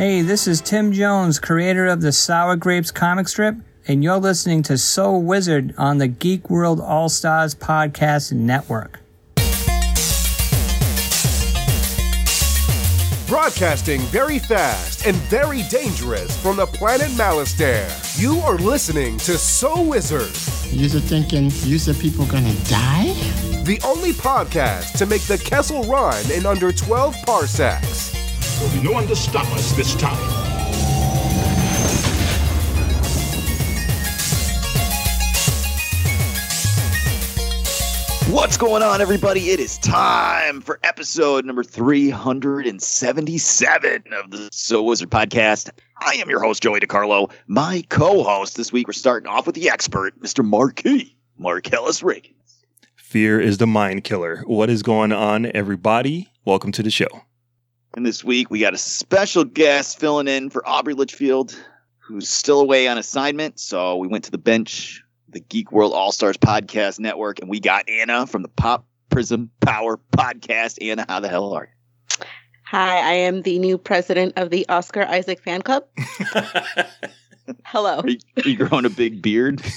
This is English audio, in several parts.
Hey, this is Tim Jones, creator of the Sour Grapes comic strip, and you're listening to So Wizard on the Geek World All Stars Podcast Network. Broadcasting very fast and very dangerous from the planet Malastare. You are listening to So Wizard, You're thinking, you said people gonna die? the only podcast to make the Kessel run in under 12 parsecs. There'll be no one to stop us this time. What's going on, everybody? It is time for episode number 377 of the So Wizard podcast. I am your host, Joey DiCarlo. My co host this week, we're starting off with the expert, Mr. Marquis, Marcellus Reagan. Fear is the mind killer. What is going on, everybody? Welcome to the show. And this week, we got a special guest filling in for Aubrey Litchfield, who's still away on assignment. So we went to the bench, the Geek World All Stars Podcast Network, and we got Anna from the Pop Prism Power Podcast. Anna, how the hell are you? Hi, I am the new president of the Oscar Isaac fan club. Hello. Are you, are you growing a big beard?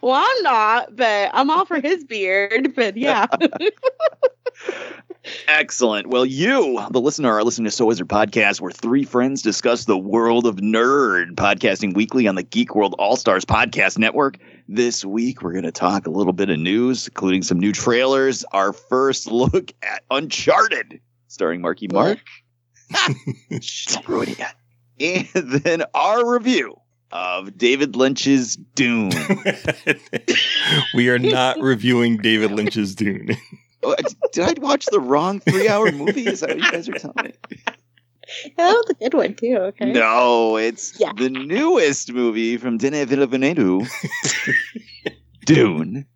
Well, I'm not, but I'm all for his beard. But yeah, Excellent. Well, you, the listener, are listening to So Wizard Podcast, where three friends discuss the world of nerd, podcasting weekly on the Geek World All Stars Podcast Network. This week, we're going to talk a little bit of news, including some new trailers. Our first look at Uncharted, starring Marky Mark. Shh, Don't ruin it yet. And then our review of David Lynch's Dune. we are not reviewing David Lynch's Dune. Oh, Did I watch the wrong three-hour movie? Is that what you guys are telling me? that was a good one too. Okay. No, it's Yeah. the newest movie from Denis Villeneuve, Dune.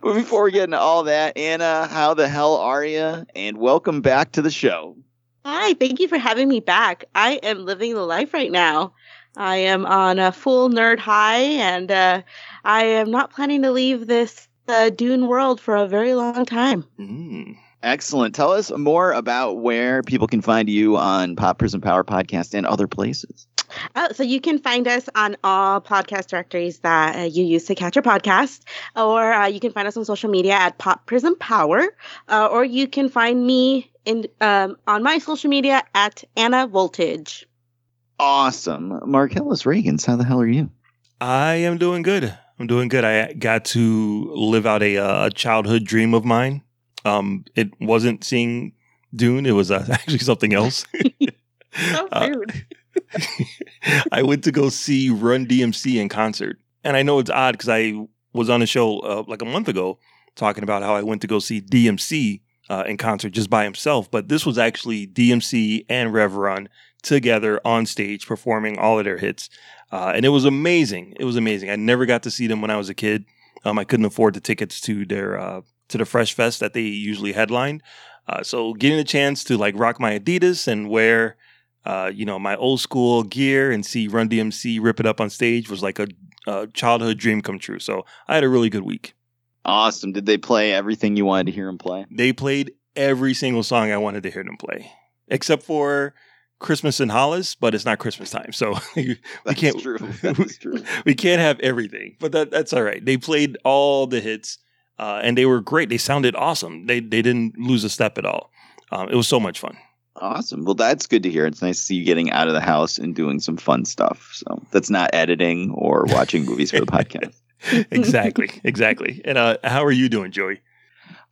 but before we get into all that, Anna, how the hell are you? And welcome back to the show. Hi, thank you for having me back. I am living the life right now. I am on a full nerd high, and uh, I am not planning to leave this uh, Dune world for a very long time. Mm. Excellent. Tell us more about where people can find you on Pop Prism Power Podcast and other places. Oh, so you can find us on all podcast directories that uh, you use to catch a podcast, or uh, you can find us on social media at Pop Prism Power, uh, or you can find me in um, on my social media at Anna Voltage. Awesome. Marcellus Reagans, how the hell are you? I am doing good. I'm doing good. I got to live out a, uh, childhood dream of mine. Um, it wasn't seeing Dune. It was uh, actually something else. Uh, rude. I went to go see Run DMC in concert. And I know it's odd because I was on a show uh, like a month ago talking about how I went to go see DMC uh, in concert just by himself. But this was actually DMC and Rev Run together on stage performing all of their hits. Uh, and it was amazing. It was amazing. I never got to see them when I was a kid. Um, I couldn't afford the tickets to their uh, to the Fresh Fest that they usually headlined. Uh, so getting a chance to like rock my Adidas and wear uh, you know, my old school gear and see Run DMC rip it up on stage was like a, a childhood dream come true. So I had a really good week. Awesome. Did they play everything you wanted to hear them play? They played every single song I wanted to hear them play, except for Christmas in Hollis, but it's not Christmas time, so we That's can't. true. That's true. we can't have everything, but that, that's all right. They played all the hits, uh, and they were great. They sounded awesome. They they didn't lose a step at all. Um, it was so much fun. Awesome. Well, that's good to hear. It's nice to see you getting out of the house and doing some fun stuff. So that's not editing or watching movies for the podcast. exactly, exactly. And uh, how are you doing, Joey?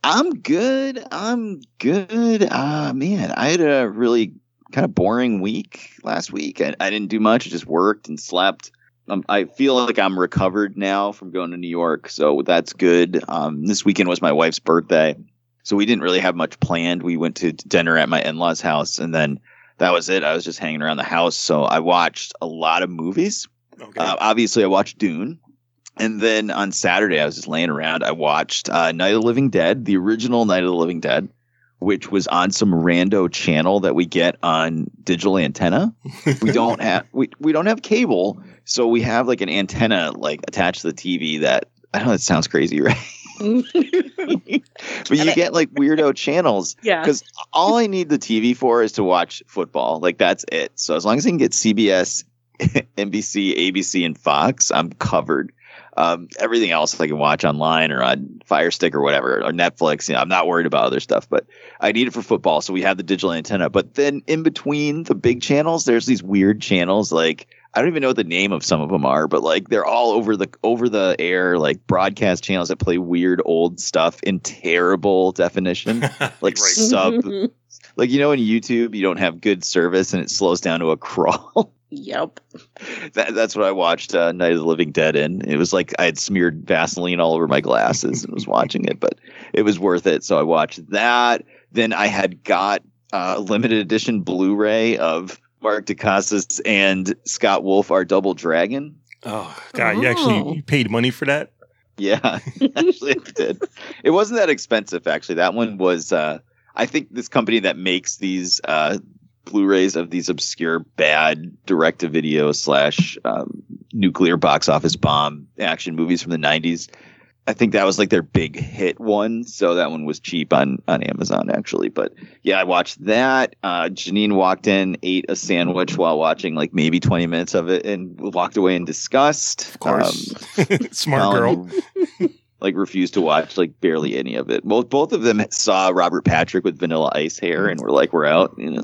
I'm good. I'm good. Uh, man, I had a really kind of boring week last week. I, I didn't do much. I just worked and slept. Um, I feel like I'm recovered now from going to New York, so that's good. Um, this weekend was my wife's birthday, so we didn't really have much planned. We went to dinner at my in-laws' house, and then that was it. I was just hanging around the house, so I watched a lot of movies. Okay. Uh, obviously, I watched Dune. And then on Saturday, I was just laying around. I watched uh, Night of the Living Dead, the original Night of the Living Dead, which was on some rando channel that we get on digital antenna. We don't have we, we don't have cable, so we have like an antenna like attached to the TV that I know that sounds crazy, right? but you get like weirdo channels yeah. because all I need the TV for is to watch football. Like that's it. So as long as I can get CBS, NBC, ABC, and Fox, I'm covered. Um, everything else I can watch online or on Fire Stick or whatever or Netflix. You know, I'm not worried about other stuff, but I need it for football. So we have the digital antenna. But then in between the big channels, there's these weird channels like I don't even know what the name of some of them are, but like they're all over the over the air like broadcast channels that play weird old stuff in terrible definition, like Right. sub. Like you know, in YouTube, you don't have good service and it slows down to a crawl. Yep. that, that's what I watched uh, Night of the Living Dead in. It was like I had smeared Vaseline all over my glasses and was watching it, but it was worth it. So I watched that. Then I had got uh, limited edition Blu-ray of Mark Dacascos and Scott Wolf, our Double Dragon. Oh God, you actually Oh. you paid money for that? Yeah, actually, I did. It wasn't that expensive, actually. That one was, uh, I think, this company that makes these uh, Blu-rays of these obscure, bad direct-to-video slash um, nuclear box office bomb action movies from the '90s. I think that was like their big hit one, so that one was cheap on on Amazon actually. But yeah, I watched that. Uh, Janine walked in, ate a sandwich while watching like maybe 20 minutes of it, and walked away in disgust. Of course. Um, Smart girl. Like refused to watch like barely any of it. Both both of them saw Robert Patrick with Vanilla Ice hair and were like, "We're out." You know.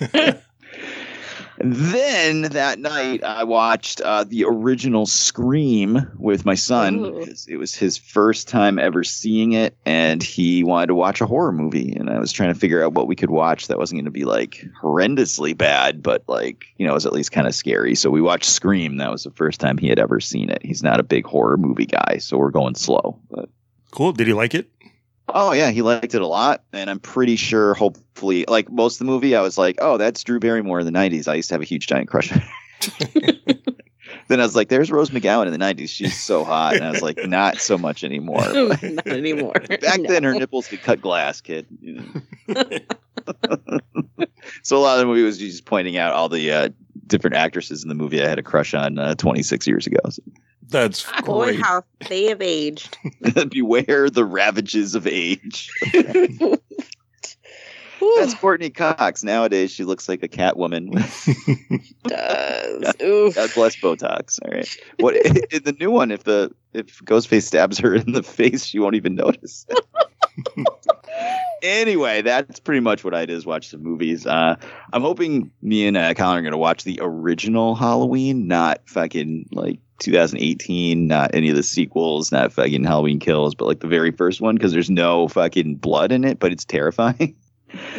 And then that night, I watched uh, the original Scream with my son. Ooh. 'cause It was his first time ever seeing it, and he wanted to watch a horror movie. And I was trying to figure out what we could watch that wasn't going to be like horrendously bad, but like you know, it was at least kind of scary. So we watched Scream. That was the first time he had ever seen it. He's not a big horror movie guy, so we're going slow. But Cool. Did he like it? Oh yeah, he liked it a lot, and I'm pretty sure, hopefully, like most of the movie, I was like, "Oh, that's Drew Barrymore in the '90s." I used to have a huge giant crush then I was like, "There's Rose McGowan in the '90s. She's so hot," and I was like, "Not so much anymore." Not anymore. Back then, her nipples could cut glass, kid. So a lot of the movie was just pointing out all the uh, different actresses in the movie I had a crush on uh, 26 years ago. So, That's great. Boy, how they have aged. beware the ravages of age. That's Courteney Cox. Nowadays, she looks like a cat woman. does. Oof. God bless Botox. All right. What in the new one? If the if Ghostface stabs her in the face, she won't even notice. anyway, that's pretty much what I did is watch some movies. Uh, I'm hoping me and uh, Colin are going to watch the original Halloween, not fucking like 2018, not any of the sequels, not fucking Halloween Kills, but like the very first one because there's no fucking blood in it, but it's terrifying.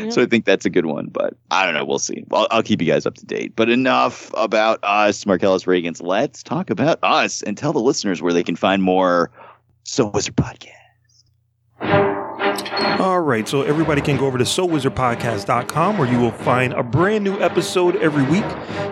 So I think that's a good one, but I don't know. We'll see. I'll, I'll keep you guys up to date. But enough about us, Marcellus Reagans. Let's talk about us and tell the listeners where they can find more So Wizard Podcast. All right, so everybody can go over to SoWizardPodcast.com where you will find a brand new episode every week.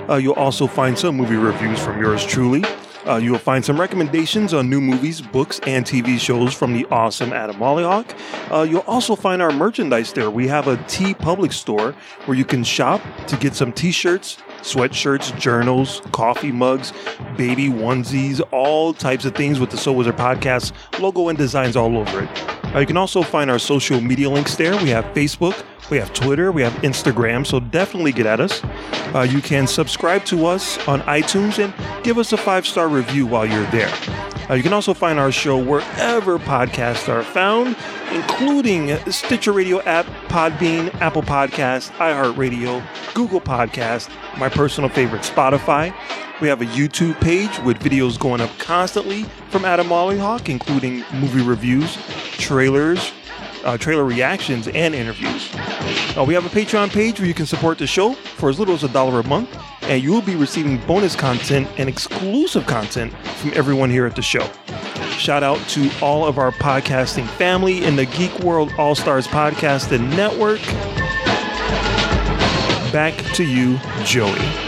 Uh, you'll also find some movie reviews from yours truly. Uh, you will find some recommendations on new movies, books, and TV shows from the awesome Adam Mollyhawk. Uh, you'll also find our merchandise there. We have a TeePublic store where you can shop to get some t-shirts, sweatshirts, journals, coffee mugs, baby onesies, all types of things with the So Wizard Podcast logo and designs all over it. Uh, you can also find our social media links there. We have Facebook, we have Twitter, we have Instagram, so definitely get at us. Uh, you can subscribe to us on iTunes and give us a five star review while you're there. Uh, you can also find our show wherever podcasts are found, including Stitcher Radio app, Podbean, Apple Podcast, iHeartRadio, Google Podcast, my personal favorite, Spotify. We have a YouTube page with videos going up constantly from Adam Mollyhawk, including movie reviews, trailers, uh, trailer reactions, and interviews. Uh, we have a Patreon page where you can support the show for as little as a dollar a month, and you will be receiving bonus content and exclusive content from everyone here at the show. Shout out to all of our podcasting family in the Geek World All Stars Podcast and Network. Back to you, Joey.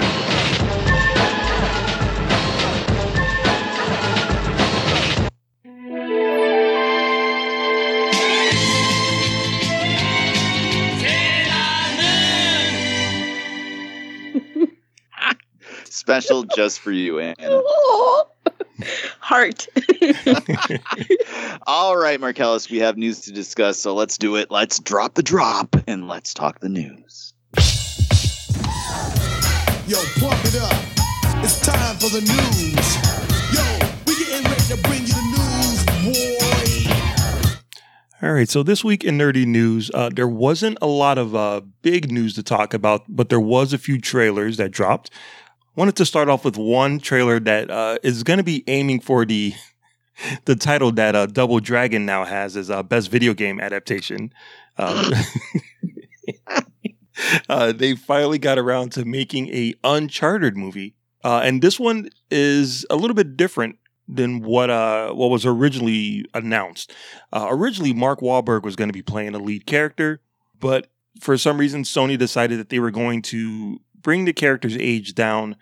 Special just for you, Anna. Heart. All right, Marcellus, we have news to discuss, so let's do it. Let's drop the drop and let's talk the news. Yo, pump it up. It's time for the news. Yo, we getting ready to bring you the news, boy. All right, so this week in nerdy news, uh, there wasn't a lot of uh, big news to talk about, but there was a few trailers that dropped. Wanted to start off with one trailer that uh, is going to be aiming for the the title that uh, Double Dragon now has as uh, best video game adaptation. Um, uh, they finally got around to making a Uncharted movie, uh, and this one is a little bit different than what uh what was originally announced. Uh, originally, Mark Wahlberg was going to be playing a lead character, but for some reason, Sony decided that they were going to bring the character's age down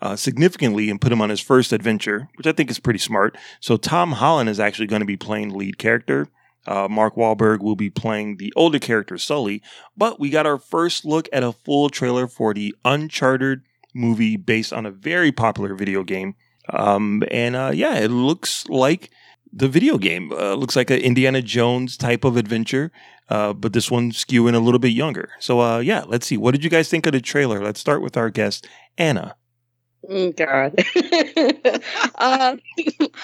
uh, significantly and put him on his first adventure, which I think is pretty smart. So Tom Holland is actually going to be playing the lead character. Uh, Mark Wahlberg will be playing the older character Sully, but we got our first look at a full trailer for the Uncharted movie based on a very popular video game. Um, and uh, yeah, it looks like the video game. Uh, looks like an Indiana Jones type of adventure, uh, but this one skewing a little bit younger. So uh, yeah, let's see. What did you guys think of the trailer? Let's start with our guest, Anna. Mm, God. um,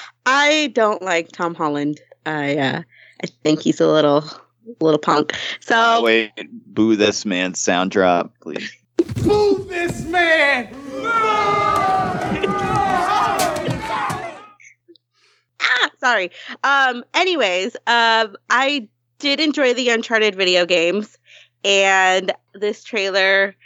I don't like Tom Holland. I uh, I think he's a little little punk. So Oh, wait, boo this man sound drop, please. Boo this man. ah, sorry. Um. Anyways, um, I did enjoy the Uncharted video games, and this trailer,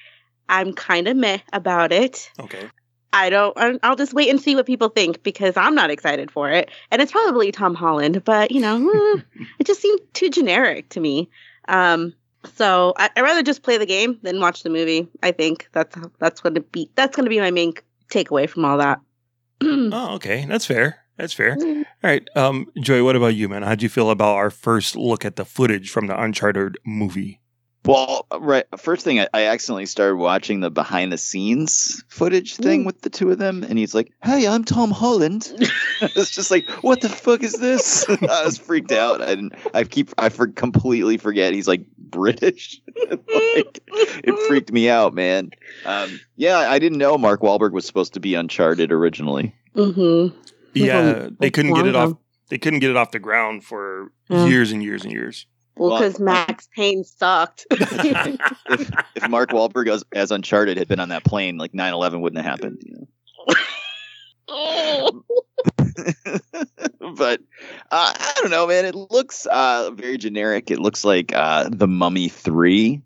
I'm kind of meh about it. Okay. I don't. I'll just wait and see what people think because I'm not excited for it, and it's probably Tom Holland, but you know, eh, it just seemed too generic to me. Um. So I, I'd rather just play the game than watch the movie. I think that's that's going to be that's going to be my main takeaway from all that. Oh, okay. That's fair. That's fair. All right. Um, Joy, what about you, man? How'd you feel about our first look at the footage from the Uncharted movie? Well, right. First thing, I, I accidentally started watching the behind the scenes footage thing with the two of them, and he's like, "Hey, I'm Tom Holland." it's just like, what the fuck is this? I was freaked out. I didn't. I keep. I for, completely forget he's like British. like, it freaked me out, man. Um, yeah, I didn't know Mark Wahlberg was supposed to be Uncharted originally. Mm-hmm. Yeah, they couldn't get it off. They couldn't get it off the ground for Yeah. years and years and years. Well, Well, because Max Payne sucked. If if Mark Wahlberg as, as Uncharted had been on that plane, like 9-11 wouldn't have happened. You know? but uh, I don't know, man. It looks uh, very generic. It looks like uh, the Mummy Three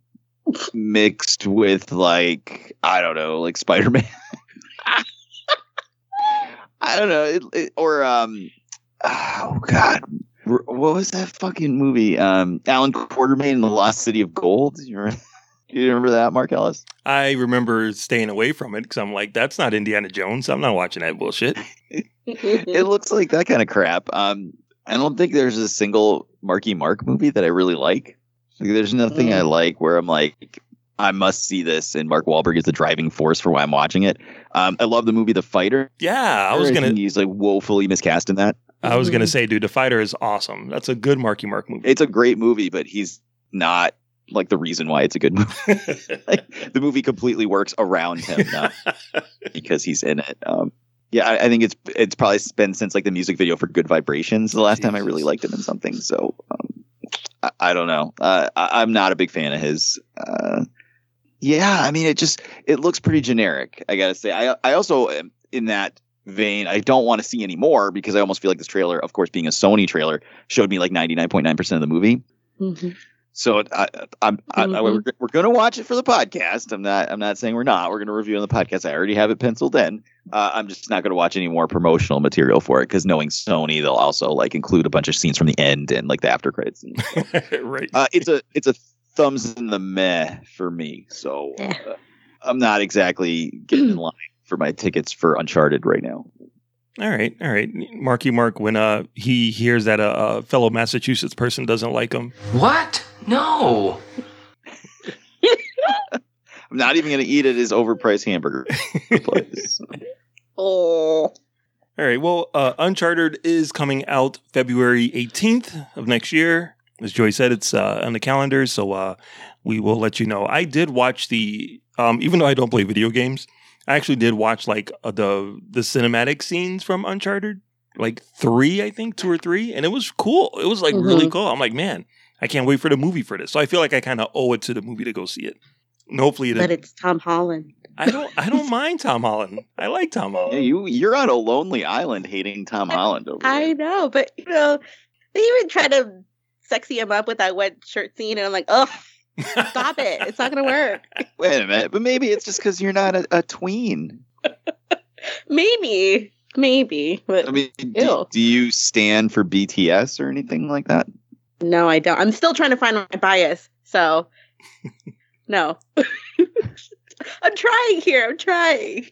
mixed with like I don't know, like Spider Man. I don't know, it, it, or um, oh god, what was that fucking movie? Um, Allan Quatermain and the Lost City of Gold. You remember? You remember that, Marcellus? I remember staying away from it because I'm like, that's not Indiana Jones. I'm not watching that bullshit. it looks like that kind of crap. Um, I don't think there's a single Marky Mark movie that I really like. Like, there's nothing I like where I'm like, I must see this, and Mark Wahlberg is the driving force for why I'm watching it. Um, I love the movie The Fighter. Yeah, I was gonna. he's like woefully miscast in that. I was gonna say, dude, the fighter is awesome. That's a good Marky Mark movie. It's a great movie, but he's not like the reason why it's a good movie. like, the movie completely works around him, not because he's in it. Um, yeah, I, I think it's it's probably been since like the music video for Good Vibrations the last time I really liked him in something. So um, I, I don't know. Uh, I, I'm not a big fan of his. Uh, yeah, I mean, it just it looks pretty generic. I gotta say. I I also in that vein. I don't want to see any more because I almost feel like this trailer, of course, being a Sony trailer, showed me like 99.9 percent of the movie. Mhm. So I, I'm, I, I, Mhm. we're, we're going to watch it for the podcast. I'm not. I'm not saying we're not. We're going to review on the podcast. I already have it penciled in. Uh, I'm just not going to watch any more promotional material for it because knowing Sony, they'll also like include a bunch of scenes from the end and like the after credits. And, right. uh, it's a it's a thumbs in the meh for me. So uh, I'm not exactly getting in line for my tickets for Uncharted right now. All right, all right. Marky Mark, when uh he hears that a, a fellow Massachusetts person doesn't like him, What? No. I'm not even going to eat at his overpriced hamburger place. Oh. All right. Well, uh, Uncharted is coming out February 18th of next year. As Joy said, it's uh, on the calendar, so uh, we will let you know. I did watch the, um, even though I don't play video games, I actually did watch like uh, the the cinematic scenes from Uncharted, like three, I think, two or three, and it was cool. It was like really Mhm. cool. I'm like, man, I can't wait for the movie for this. So I feel like I kind of owe it to the movie to go see it. And hopefully, it, But it's Tom Holland. I don't, I don't mind Tom Holland. I like Tom Holland. Yeah, you you're on a lonely island hating Tom Holland over I there. know, but you know, they even try to sexy him up with that wet shirt scene, and I'm like, oh, stop it! It's not gonna work. Wait a minute, but maybe it's just because you're not a, a tween. Maybe, maybe, but I mean, do, do you stand for BTS or anything like that? no, I don't. I'm still trying to find my bias, so no. I'm trying here. I'm trying.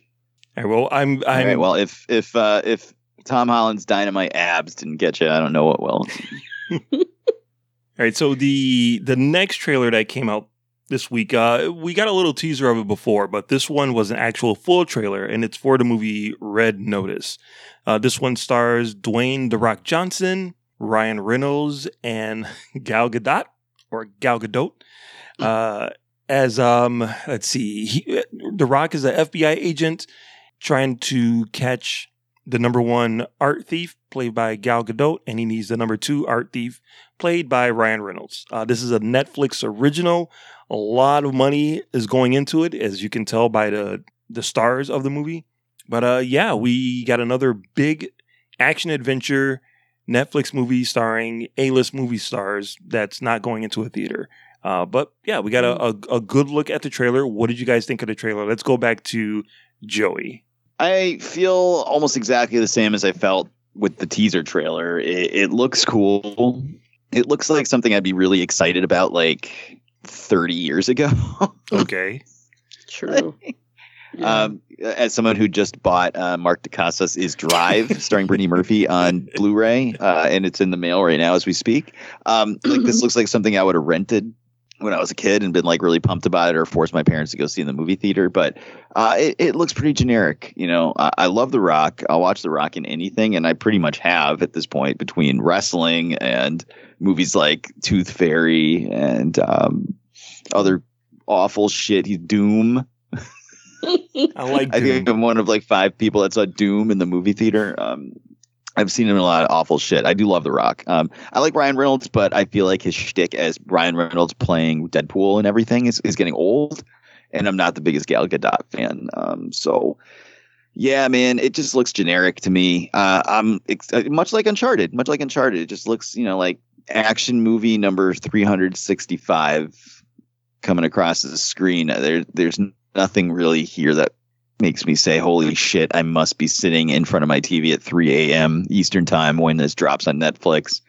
All right, well, I'm, I'm, right. Well, if if uh, if Tom Holland's dynamite abs didn't get you, I don't know what will. All right, so the the next trailer that came out this week, uh, we got a little teaser of it before, but this one was an actual full trailer, and it's for the movie Red Notice. Uh, this one stars Dwayne the Rock Johnson, Ryan Reynolds, and Gal Gadot or Gal Gadot. Uh, as um, let's see, he, the Rock is an FBI agent trying to catch the number one art thief, played by Gal Gadot, and he needs the number two art thief, played by Ryan Reynolds. Uh, this is a Netflix original. A lot of money is going into it, as you can tell by the the stars of the movie. But uh, yeah, we got another big action adventure Netflix movie starring A list movie stars that's not going into a theater. Uh, but yeah, we got a, a, a good look at the trailer. What did you guys think of the trailer? Let's go back to Joey. I feel almost exactly the same as I felt with the teaser trailer. It, it looks cool. It looks like something I'd be really excited about, like 30 years ago. Okay. True. Um, as someone who just bought uh, Mark Dacascos' is Drive, starring Brittany Murphy on Blu-ray, uh, and it's in the mail right now as we speak. Um, like this looks like something I would have rented when I was a kid and been like really pumped about it, or forced my parents to go see in the movie theater. But uh, it, it looks pretty generic. You know, I, I love The Rock. I'll watch The Rock in anything, and I pretty much have at this point between wrestling and movies like Tooth Fairy and um, other awful shit. He's Doom. I like I think I'm one of like five people that saw Doom in the movie theater. Um, I've seen him in a lot of awful shit. I do love The Rock. Um, I like Ryan Reynolds, but I feel like his shtick as Ryan Reynolds playing Deadpool and everything is, is getting old, and I'm not the biggest Gal Gadot fan. Um, so yeah, man, it just looks generic to me. Uh, I'm ex- uh, much like Uncharted, much like Uncharted. It just looks, you know, like action movie number 365 coming across the screen. There, there's nothing really here that makes me say, "Holy shit!" I must be sitting in front of my TV at 3 a.m. Eastern time when this drops on Netflix.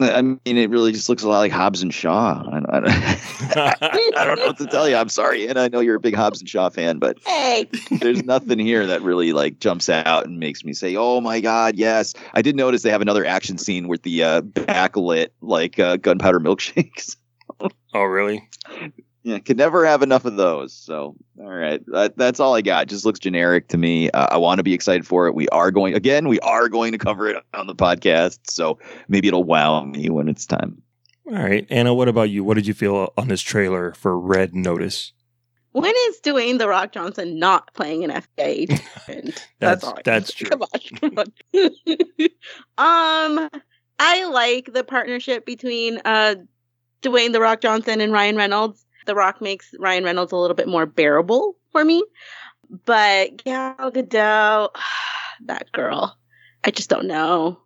I mean, it really just looks a lot like Hobbs and Shaw. I, I, I don't know what to tell you. I'm sorry, and I know you're a big Hobbs and Shaw fan, but hey, there's nothing here that really like jumps out and makes me say, "Oh my god, yes!" I did notice they have another action scene with the uh, backlit like uh, gunpowder milkshakes. oh, really? Yeah, could never have enough of those. So, all right, that, that's all I got. Just looks generic to me. Uh, I want to be excited for it. We are going again. We are going to cover it on the podcast, so maybe it'll wow me when it's time. All right, Anna. What about you? What did you feel on this trailer for Red Notice? when is Dwayne the Rock Johnson not playing an FBI agent? That's- all. That's true. Come on, come on. um, I like the partnership between uh Dwayne the Rock Johnson and Ryan Reynolds. The Rock makes Ryan Reynolds a little bit more bearable for me, but Gal Gadot, that girl, I just don't know.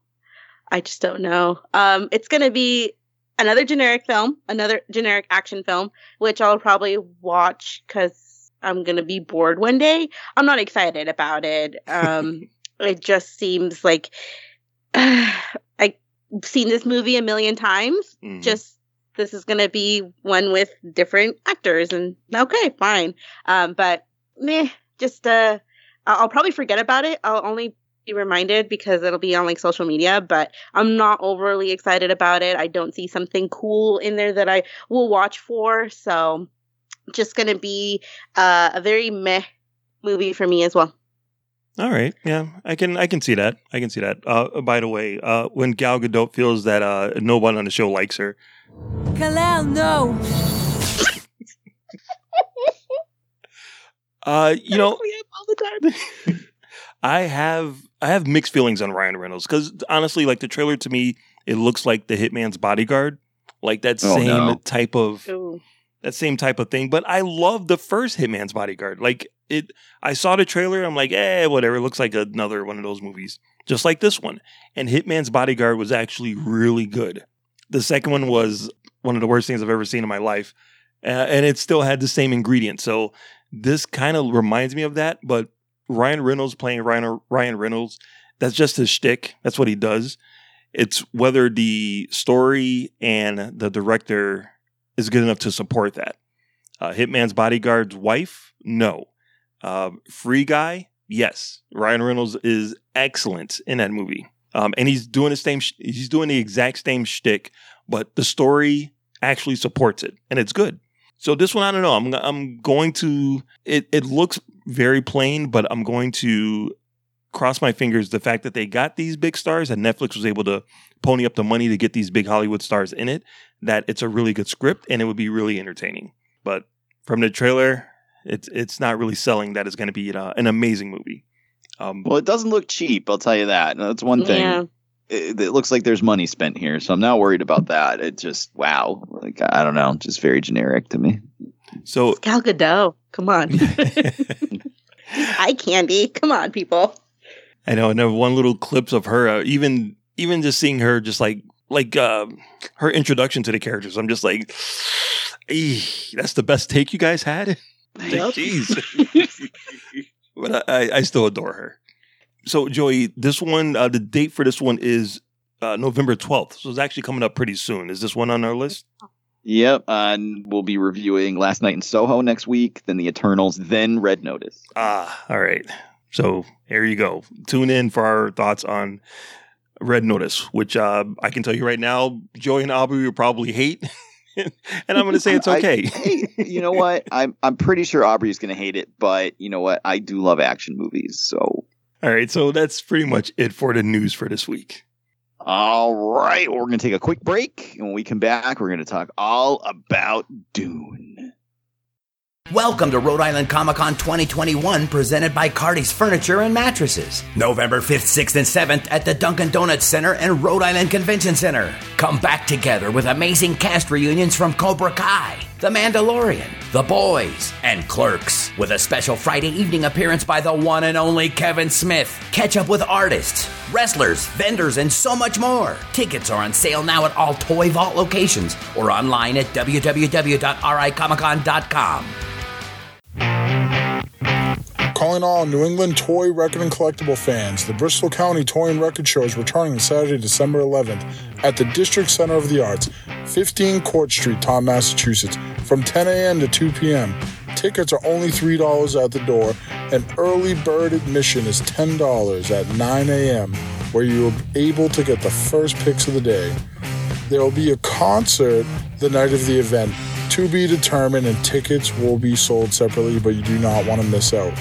I just don't know. Um, it's gonna be another generic film, another generic action film, which I'll probably watch because I'm gonna be bored one day. I'm not excited about it. Um, it just seems like I've seen this movie a million times. Mhm. Just this is gonna be one with different actors, and okay, fine. Um, but meh, just uh, I'll probably forget about it. I'll only be reminded because it'll be on like social media, but I'm not overly excited about it. I don't see something cool in there that I will watch for. So just gonna be uh, a very meh movie for me as well. All right, yeah, I can I can see that. I can see that. Uh, by the way, uh, when Gal Gadot feels that uh, no one on the show likes her, Kalel, no. uh, you know, We have all the time. I have I have mixed feelings on Ryan Reynolds because honestly, like the trailer to me, it looks like the Hitman's Bodyguard, like that Oh, same no. type of Ooh. that same type of thing. But I love the first Hitman's Bodyguard. Like it, I saw the trailer. I'm like, eh, whatever. It looks like another one of those movies, just like this one. And Hitman's Bodyguard was actually really good. The second one was one of the worst things I've ever seen in my life, uh, and it still had the same ingredients. So this kind of reminds me of that. But Ryan Reynolds playing Ryan Ryan Reynolds, that's just his shtick. That's what he does. It's whether the story and the director is good enough to support that. Uh, Hitman's bodyguard's wife, no. Uh, Free Guy, yes. Ryan Reynolds is excellent in that movie, um, and he's doing the same. sh- He's doing the exact same shtick, but the story actually supports it, and it's good. So this one, I don't know. I'm I'm going to. It it looks very plain, but I'm going to cross my fingers. The fact that they got these big stars and Netflix was able to pony up the money to get these big Hollywood stars in it, that it's a really good script and it would be really entertaining. But from the trailer, it's it's not really selling that it's going to be uh, an amazing movie. Um, Well, it doesn't look cheap. I'll tell you that. That's one thing. Yeah. It, it looks like there's money spent here, so I'm not worried about that. It just wow, like I don't know, just very generic to me. so Gal Gadot. Come on. Eye candy. Come on, people. I know, and there one little clips of her, uh, even even just seeing her, just like like uh, her introduction to the characters. I'm just like, "Eh, that's the best take you guys had. Like, Yep. Jeez. but I, I still adore her. So, Joey, this one, uh, the date for this one is uh, November 12th. So it's actually coming up pretty soon. Is this one on our list? Yep, and we'll be reviewing Last Night in Soho next week, then The Eternals, then Red Notice. Ah, all right. So here you go. Tune in for our thoughts on Red Notice, which uh, I can tell you right now, Joey and Aubrey will probably hate. and I'm going to say it's I- okay. hey, you know what? I'm I'm pretty sure Aubrey's going to hate it, but you know what? I do love action movies, so all right. So that's pretty much it for the news for this week. all right. We're going to take a quick break, and when we come back, we're going to talk all about Dune. Welcome to Rhode Island Comic Con 2021, presented by Cardi's Furniture and Mattresses. November 5th, 6th, and 7th at the Dunkin' Donuts Center and Rhode Island Convention Center. Come back together with amazing cast reunions from Cobra Kai, The Mandalorian, The Boys, and Clerks, with a special Friday evening appearance by the one and only Kevin Smith. Catch up with artists, wrestlers, vendors, and so much more. Tickets are on sale now at all Toy Vault locations or online at www.ricomicon.com. Calling all New England toy, record, and collectible fans, the Bristol County Toy and Record Show is returning Saturday, December 11th at the District Center of the Arts, 15 Court Street, Taunton, Massachusetts, from 10 a.m. to 2 p.m. Tickets are only $3 at the door, and early bird admission is $10 at 9 a.m., where you are able to get the first picks of the day. There will be a concert the night of the event to be determined, and tickets will be sold separately, but you do not want to miss out.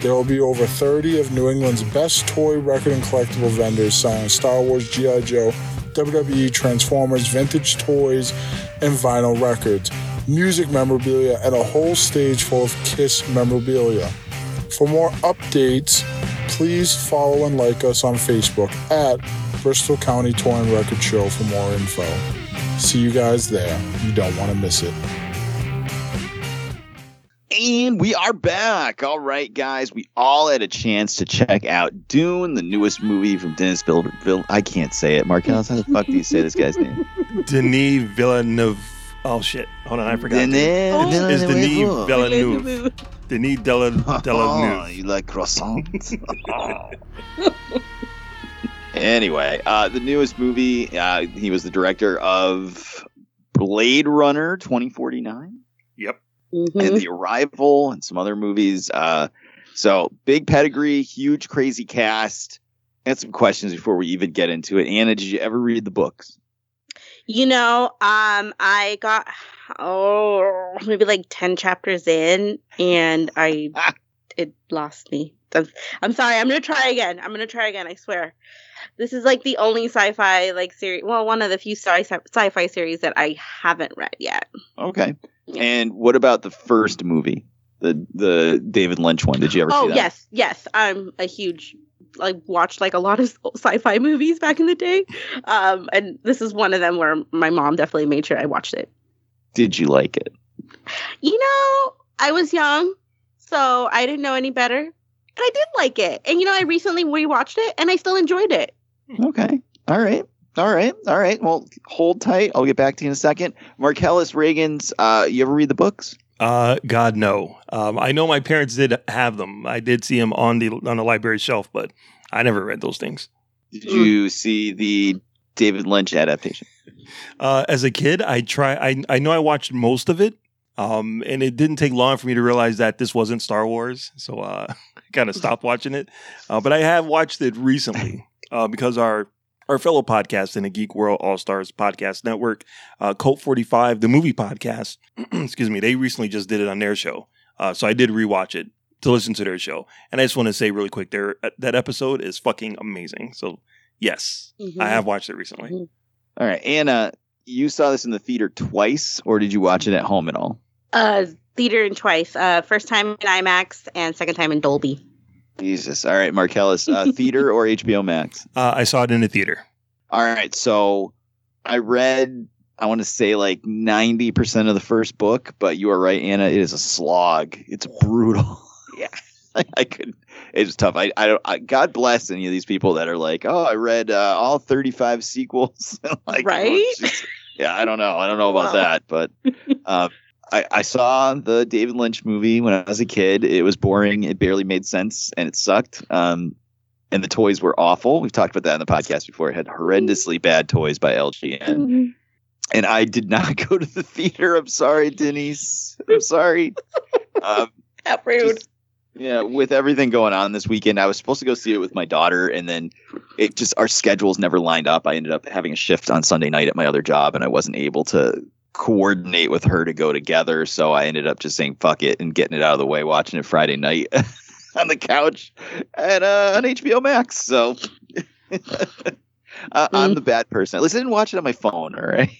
There will be over 30 of New England's best toy, record, and collectible vendors selling Star Wars, G.I. Joe, WWE, Transformers, vintage toys, and vinyl records, music memorabilia, and a whole stage full of Kiss memorabilia. For more updates, please follow and like us on Facebook at Bristol County Toy and Record Show for more info. See you guys there. You don't want to miss it. And we are back. All right, guys. We all had a chance to check out Dune, the newest movie from Dennis Villeneuve. I can't say it. Marcellus, how the fuck do you say this guy's name? Denis Villeneuve. Oh, shit. Hold on. I forgot. Denis It's Denis Villeneuve. Villeneuve. Denis Della, Oh, Villeneuve. you like croissant? anyway, uh, the newest movie, uh, he was the director of Blade Runner 2049 Yep. Mhm. and The Arrival and some other movies. Uh, so big pedigree, huge, crazy cast. And some questions before we even get into it. Anna, did you ever read the books? You know, um, I got oh maybe like ten chapters in, and I it lost me. I'm, I'm sorry. I'm gonna try again. I'm gonna try again. I swear. This is like the only sci-fi like series. Well, one of the few sci- sci-fi series that I haven't read yet. Okay. And what about the first movie, the the David Lynch one? Did you ever Oh see that? Oh, yes, yes. I'm a huge I watched like a lot of sci-fi movies back in the day, um, and this is one of them where my mom definitely made sure I watched it. Did you like it? You know, I was young, so I didn't know any better, and I did like it. And you know, I recently rewatched it, and I still enjoyed it. Okay. All right. All right. All right. Well, hold tight. I'll get back to you in a second. Marcellus Reagan's. Uh, you ever read the books? Uh, God no. Um, I know my parents did have them. I did see them on the on the library shelf, but I never read those things. Did you see the David Lynch adaptation? Uh, as a kid, I try. I I know I watched most of it, um, and it didn't take long for me to realize that this wasn't Star Wars. So uh, I kind of stopped watching it. Uh, but I have watched it recently uh, because our our fellow podcast in the Geek World All Stars Podcast Network, uh, Cult Forty Five, the movie podcast. excuse me. They recently just did it on their show, uh, so I did rewatch it to listen to their show. And I just want to say really quick, there that episode is fucking amazing. So yes, Mhm. I have watched it recently. All right, Anna. You saw this in the theater twice, or did you watch it at home at all? Uh, theater and twice. Uh, first time in IMAX and second time in Dolby. Jesus. All right, Marcellus. Uh, theater or HBO Max? Uh, I saw it in a theater. All right. So I read, I want to say like 90% of the first book, but you are right, Anna. It is a slog. It's brutal. yeah. I, I could, it's tough. I, I don't, I, God bless any of these people that are like, oh, I read uh, all 35 sequels. like, Right? oh, yeah. I don't know. I don't know about Wow. that, but, uh, I, I saw the David Lynch movie when I was a kid. It was boring. It barely made sense and it sucked. Um, and the toys were awful. We've talked about that in the podcast before. It had horrendously bad toys by LJN. And I did not go to the theater. I'm sorry, Denise. I'm sorry. um, How rude. yeah, with everything going on this weekend, I was supposed to go see it with my daughter, and then it just our schedules never lined up. I ended up having a shift on Sunday night at my other job, and I wasn't able to coordinate with her to go together. So I ended up just saying fuck it and getting it out of the way, watching it Friday night on the couch at uh, on HBO Max. So uh, I'm the bad person. At least I didn't watch it on my phone. All right.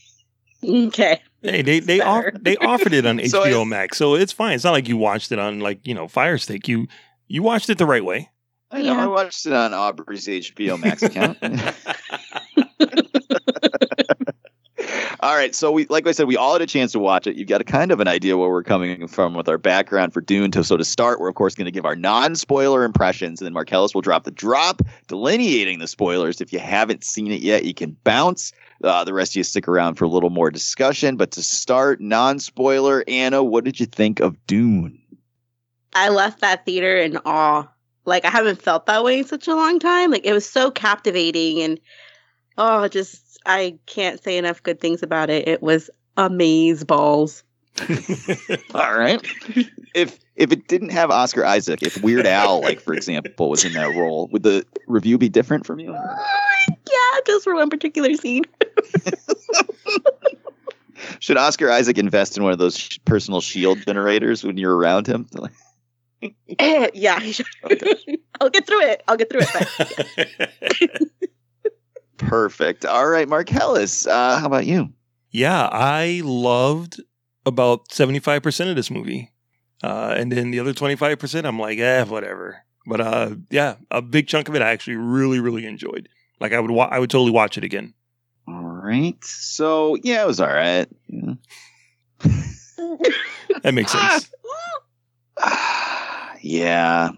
Okay. Hey, they they off, they offered it on HBO So I- Max, so it's fine. It's not like you watched it on like you know Fire Stick. You you watched it the right way. I know. I watched it on Aubrey's HBO Max account. All right, so we, like I said, we all had a chance to watch it. You've got a kind of an idea where we're coming from with our background for Dune. To, so to start, we're of course going to give our non-spoiler impressions, and then Marcellus will drop the drop delineating the spoilers. If you haven't seen it yet, you can bounce. Uh, the rest of you stick around for a little more discussion. But to start, non-spoiler, Anna, what did you think of Dune? I left that theater in awe. Like I haven't felt that way in such a long time. Like it was so captivating and oh, just I can't say enough good things about it. It was amaze balls. All right. if if it didn't have Oscar Isaac, if Weird Al, like for example, was in that role, would the review be different from you? Uh, yeah, just for one particular scene. Should Oscar Isaac invest in one of those sh- personal shield generators when you're around him? yeah, he should. I'll get through it. I'll get through it. But Perfect. All right, Marcellus. Uh, how about you? Yeah, I loved about seventy five percent of this movie, uh, and then the other twenty five percent, I'm like, eh, whatever. But uh, yeah, a big chunk of it I actually really really enjoyed. Like I would wa- I would totally watch it again. All right. So yeah, it was all right. Yeah. That makes sense. Yeah.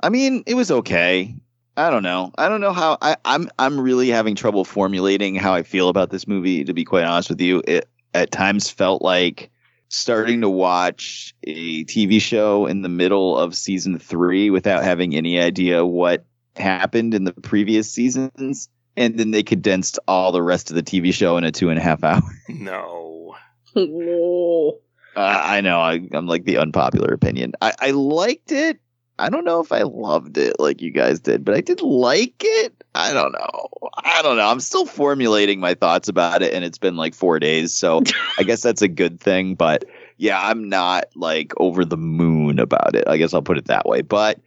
I mean, it was okay. I don't know. I don't know how I, I'm I'm really having trouble formulating how I feel about this movie, to be quite honest with you. It at times felt like starting to watch a TV show in the middle of season three without having any idea what happened in the previous seasons. And then they condensed all the rest of the TV show in a two and a half hour. No. Whoa. Uh, I know. I, I'm like the unpopular opinion. I, I liked it. I don't know if I loved it like you guys did, but I did like it. I don't know. I don't know. I'm still formulating my thoughts about it, and it's been like four days, so I guess that's a good thing. But yeah, I'm not like over the moon about it. I guess I'll put it that way. But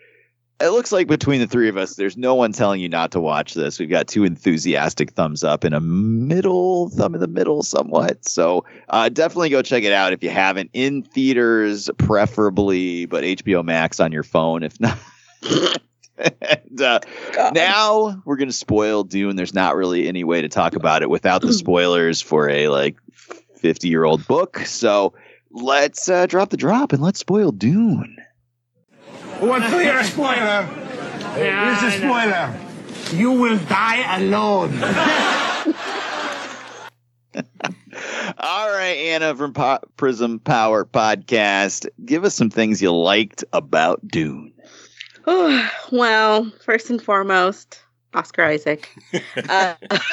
it looks like between the three of us, there's no one telling you not to watch this. We've got two enthusiastic thumbs up and a middle thumb in the middle, somewhat. So uh, definitely go check it out if you haven't in theaters, preferably, but HBO Max on your phone if not. and, uh, now we're gonna spoil Dune. There's not really any way to talk about it without the spoilers for a like 50 year old book. So let's uh, drop the drop and let's spoil Dune. What's your spoiler? Here's a spoiler. You will die alone. All right, Anna from po- Prism Power Podcast, give us some things you liked about Dune. Oh, well, first and foremost, Oscar Isaac. Uh, let's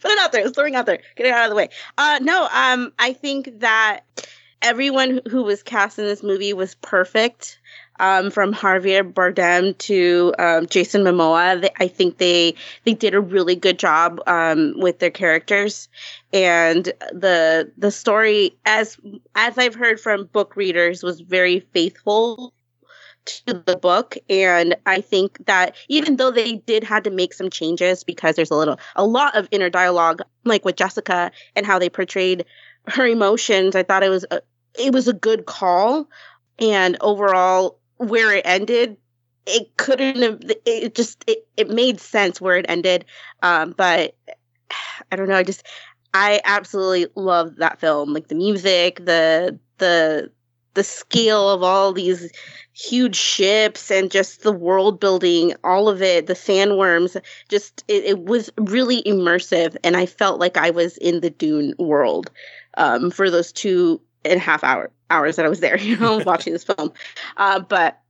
put it out there. Let's throw it out there. Get it out of the way. Uh, no, um, I think that everyone who was cast in this movie was perfect. Um, from Javier Bardem to um, Jason Momoa, they, I think they they did a really good job um, with their characters, and the the story, as as I've heard from book readers, was very faithful to the book and i think that even though they did had to make some changes because there's a little a lot of inner dialogue like with jessica and how they portrayed her emotions i thought it was a, it was a good call. And overall where it ended it couldn't have it just it, it made sense where it ended. Um but i don't know i just i absolutely love that film. Like the music the the the scale of all these huge ships and just the world building, all of it, the sandworms, just it, it was really immersive. And I felt like I was in the Dune world um, for those two and a half hour hours that I was there, you know, watching this film. Uh, but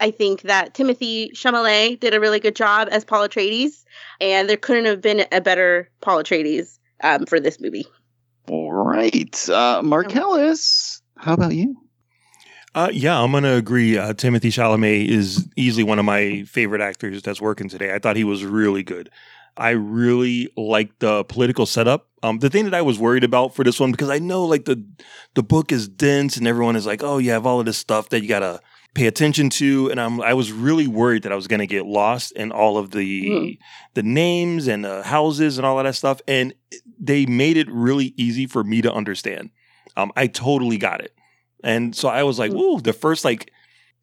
I think that Timothée Chalamet did a really good job as Paul Atreides, and there couldn't have been a better Paul Atreides um, for this movie. All right, uh, Marcellus, how about you? Uh, yeah, I'm gonna agree. Uh, Timothée Chalamet is easily one of my favorite actors that's working today. I thought he was really good. I really like the political setup. Um, the thing that I was worried about for this one because I know like the the book is dense and everyone is like, oh, you have all of this stuff that you gotta pay attention to, and I'm I was really worried that I was gonna get lost in all of the Mm. the names and the houses and all of that stuff, and they made it really easy for me to understand. Um, I totally got it. And so I was like, woo, the first like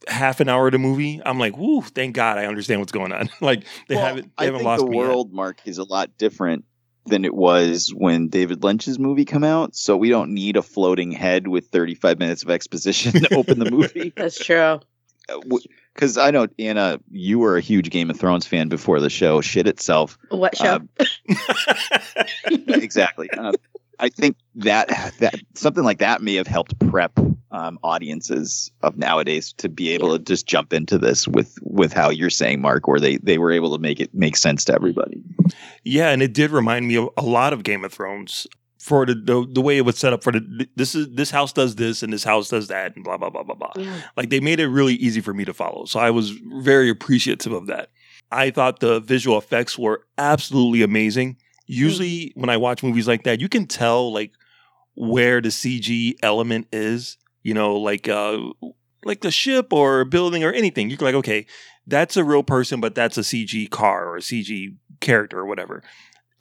half an hour of the movie, I'm like, woo, thank God I understand what's going on. like they Well, haven't they I haven't think lost the me yet. world, Mark, is a lot different than it was when David Lynch's movie come out. So we don't need a floating head with 35 minutes of exposition to open the movie. That's true. Because I know Anna, you were a huge Game of Thrones fan before the show shit itself. What show? exactly. Uh, I think that that something like that may have helped prep um, audiences of nowadays to be able to just jump into this with with how you're saying, Mark, where they they were able to make it make sense to everybody. Yeah, and it did remind me of a lot of Game of Thrones for the the, the way it was set up for the this is this house does this and this house does that and blah blah blah blah blah. Like they made it really easy for me to follow. So I was very appreciative of that. I thought the visual effects were absolutely amazing. Usually when I watch movies like that, you can tell like where the CG element is, you know, like uh like the ship or a building or anything. You're like, okay, that's a real person, but that's a CG car or a CG character or whatever.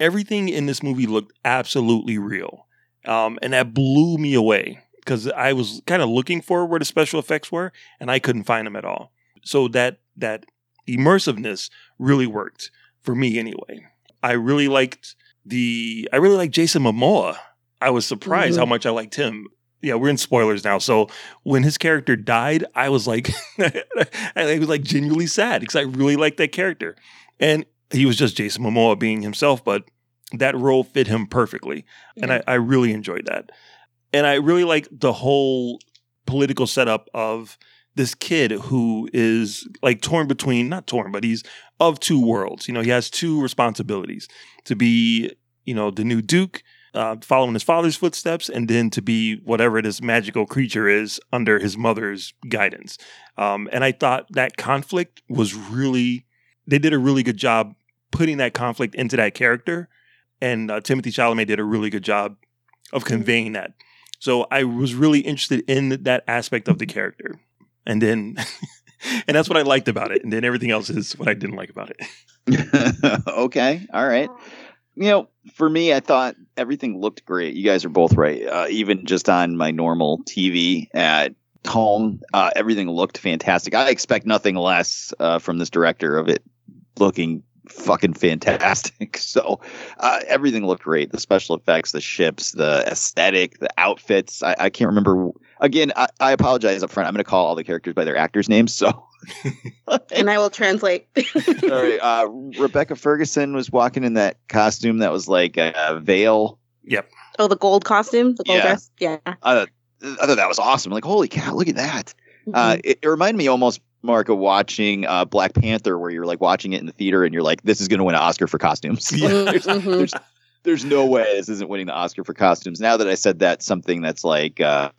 Everything in this movie looked absolutely real. Um, and that blew me away because I was kind of looking for where the special effects were and I couldn't find them at all. So that that immersiveness really worked for me anyway. I really liked the I really liked Jason Momoa. I was surprised how Mhm. much I liked him. Yeah, we're in spoilers now. So when his character died, I was like I was like genuinely sad because I really liked that character. And he was just Jason Momoa being himself, but that role fit him perfectly. And I, I really enjoyed that. And I really like the whole political setup of this kid who is like torn between, not torn, but he's of two worlds. You know, he has two responsibilities to be, you know, the new Duke, uh, following his father's footsteps, and then to be whatever this magical creature is under his mother's guidance. Um, and I thought that conflict was really, they did a really good job putting that conflict into that character. And uh, Timothée Chalamet did a really good job of conveying that. So I was really interested in that aspect of the character. And then and that's what I liked about it. And then everything else is what I didn't like about it. okay, all right. You know, for me, I thought everything looked great. You guys are both right. Uh, even just on my normal TV at home, uh, everything looked fantastic. I expect nothing less uh, from this director of it looking fucking fantastic. So uh, everything looked great. The special effects, the ships, the aesthetic, the outfits. I, I can't remember. Again, I, I apologize up front. I'm going to call all the characters by their actors' names. So and I will translate. all right. Uh, Rebecca Ferguson was walking in that costume that was like a veil. Yep. oh, the gold costume, the gold Yeah. dress. Yeah. Uh, I thought that was awesome. Like, holy cow, look at that. Uh, it, it reminded me almost, Mark, of watching uh, Black Panther, where you're like watching it in the theater and you're like, this is going to win an Oscar for costumes. there's, there's, there's no way this isn't winning the Oscar for costumes. Now that I said that, something that's like, uh,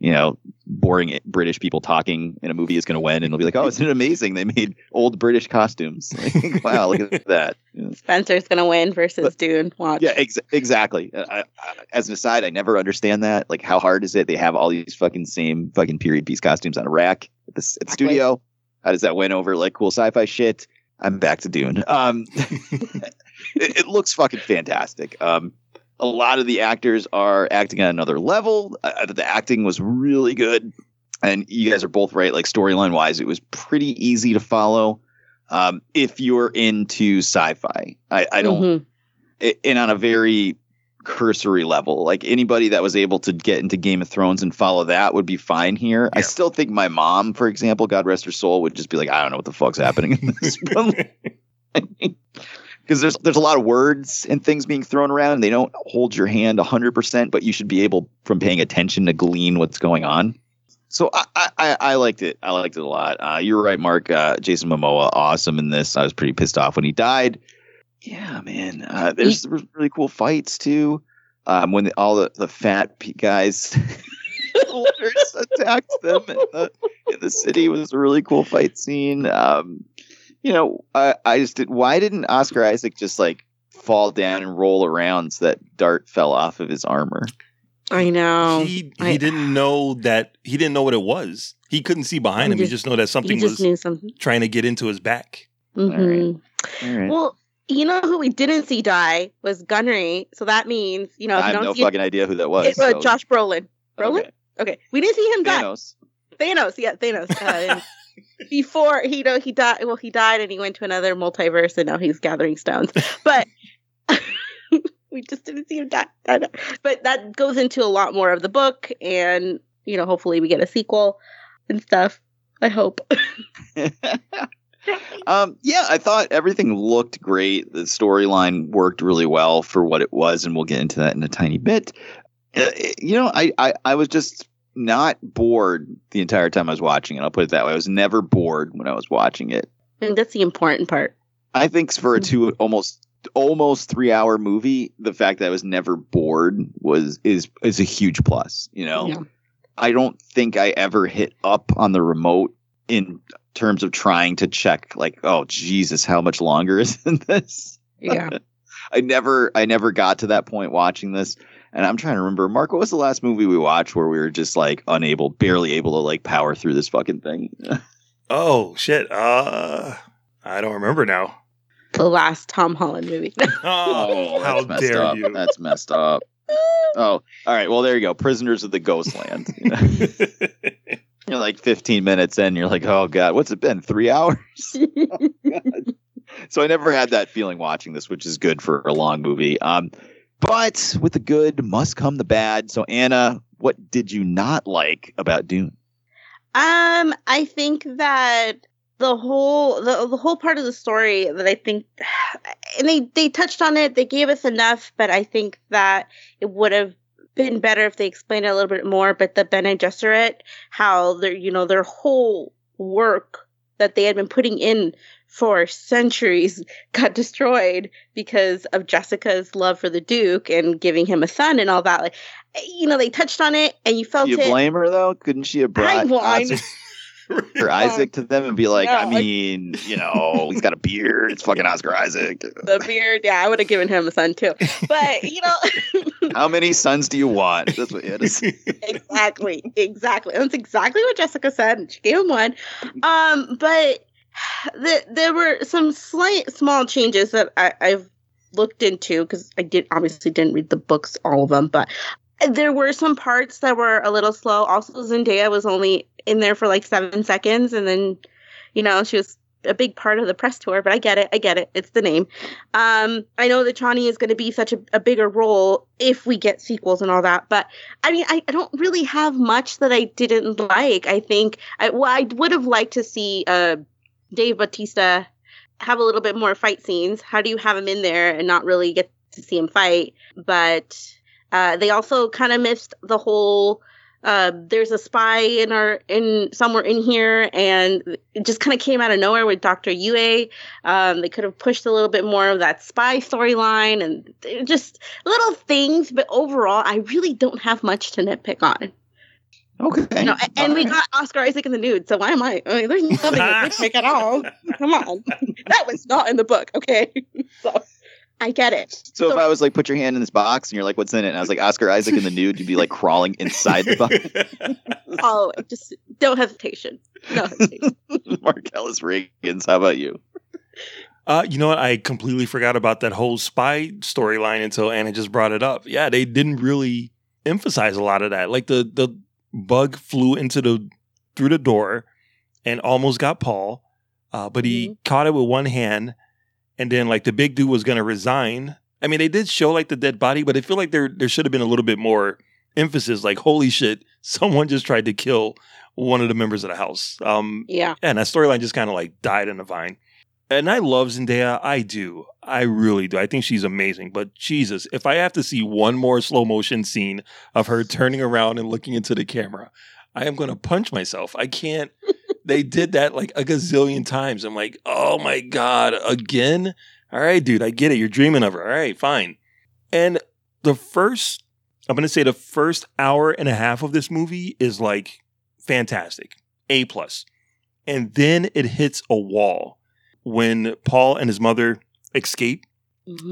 you know, boring British people talking in a movie is going to win, and they'll be like, oh, isn't it amazing? They made old British costumes. Like, wow, look at that. Yeah. Spencer's gonna win versus Dune. Watch. Yeah, ex- exactly. Uh, I, I, as an aside, I never understand that. Like, how hard is it? They have all these fucking same fucking period piece costumes on a rack at the, at the studio. How does that win over like cool sci-fi shit? I'm back to Dune. Um, it, it looks fucking fantastic. Um, a lot of the actors are acting at another level. I, I thought the acting was really good, and you guys are both right. Like storyline wise, it was pretty easy to follow. Um, if you're into sci-fi, I, I don't Mhm. i- and on a very cursory level. Like anybody that was able to get into Game of Thrones and follow that would be fine here. I still think my mom, for example, God rest her soul, would just be like, I don't know what the fuck's happening in this. Because there's there's a lot of words and things being thrown around, and they don't hold your hand hundred percent, but you should be able, from paying attention, to glean what's going on. So I, I, I- liked it. I liked it a lot. Uh, you're right, Mark. Uh, Jason Momoa, awesome in this. I was pretty pissed off when he died. Yeah, man. Uh, there's, there's really cool fights too. Um, when the, all the, the fat guys attacked them in the, in the city was a really cool fight scene. Um, you know, I, I just did. Why didn't Oscar Isaac just like fall down and roll around so that dart fell off of his armor? I know. He he didn't know that he didn't know what it was. He couldn't see behind He him. He just- just know that something was something. trying to get into his back. Mhm. All right. Well, you know who we didn't see die was Gurney. So that means you know if I you have don't no see fucking idea who that was. it, uh, so- Josh Brolin. Brolin. Okay. we didn't see him die. Thanos. Thanos, yeah, Thanos. Uh, and before he, you know, he died. Well, he died, and he went to another multiverse, and now he's gathering stones. But we just didn't see him die. But that goes into a lot more of the book, and you know, hopefully, we get a sequel and stuff. I hope. Um, yeah, I thought everything looked great. The storyline worked really well for what it was, and we'll get into that in a tiny bit. Uh, you know, I, I, I was just not bored the entire time I was watching it. I'll put it that way. I was never bored when I was watching it. and that's the important part. I think for a mm-hmm. two almost almost three hour movie, the fact that I was never bored was is is a huge plus. You know, Yeah. I don't think I ever hit up on the remote in terms of trying to check like, oh Jesus, how much longer is this? Yeah. I never I never got to that point watching this. And I'm trying to remember, Mark, what was the last movie we watched where we were just like unable, barely able to like power through this fucking thing? Oh shit. Uh I don't remember now. The last Tom Holland movie. Oh, how that's messed dare up. you. That's messed up. Oh, all right. Well, there you go. Prisoners of the Ghostland. You know? you're like 15 minutes in. You're like, oh god, what's it been? Three hours. so I never had that feeling watching this, which is good for a long movie. Um, but with the good must come the bad. So Anna, what did you not like about Dune? Um, I think that the whole the, the whole part of the story that I think and they they touched on it, they gave us enough, but I think that it would have been better if they explained it a little bit more. But the Bene Gesserit, how their you know their whole work that they had been putting in for centuries got destroyed because of Jessica's love for the Duke and giving him a son and all that. Like, you know, they touched on it, and you felt you it. blame her though? Couldn't she have brought? I whine. Oscar- Oscar Isaac to them and be like, No, I mean, you know, he's got a beard. It's fucking Oscar Isaac. The beard, yeah, I would have given him a son too. But you know, How many sons do you want? That's what it is. exactly, exactly. That's exactly what Jessica said, she gave him one. Um, but the, there were some slight small changes that I, I've looked into because I did obviously didn't read the books all of them, but there were some parts that were a little slow. Also, Zendaya was only in there for like seven seconds, and then you know she was a big part of the press tour. But I get it, I get it. It's the name. Um, I know that Chani is going to be such a, a bigger role if we get sequels and all that. But I mean, I, I don't really have much that I didn't like. I think I well, I would have liked to see uh Dave Batista have a little bit more fight scenes. How do you have him in there and not really get to see him fight? But uh, they also kind of missed the whole. Uh, there's a spy in our in somewhere in here, and it just kind of came out of nowhere with Doctor Yue. Um, they could have pushed a little bit more of that spy storyline, and just little things. But overall, I really don't have much to nitpick on. Okay. No, a- and we got Oscar Isaac in the nude, so why am I? I mean, there's nothing to nitpick at all. Come on, that was not in the book. Okay, so I get it. So if I was like, put your hand in this box, and you're like, what's in it? And I was like, Oscar Isaac in the nude, you'd be like crawling inside the box. Oh, just no hesitation. No hesitation. Marcellus Reagans, how about you? Uh, you know what? I completely forgot about that whole spy storyline until Anna just brought it up. Yeah, they didn't really emphasize a lot of that. Like the the bug flew into the through the door and almost got Paul, uh, but he caught it with one hand, and then like the big dude was gonna resign. I mean, they did show like the dead body, but I feel like there there should have been a little bit more emphasis. Like, holy shit, someone just tried to kill one of the members of the house. Um, Yeah. and that storyline just kind of like died in the vine. And I love Zendaya. I do. I really do. I think she's amazing. But Jesus, if I have to see one more slow motion scene of her turning around and looking into the camera, I am going to punch myself. I can't. they did that like a gazillion times. I'm like, oh my God, again? All right, dude, I get it. You're dreaming of her. All right, fine. And the first, I'm going to say the first hour and a half of this movie is like fantastic. A plus. And then it hits a wall when Paul and his mother escape,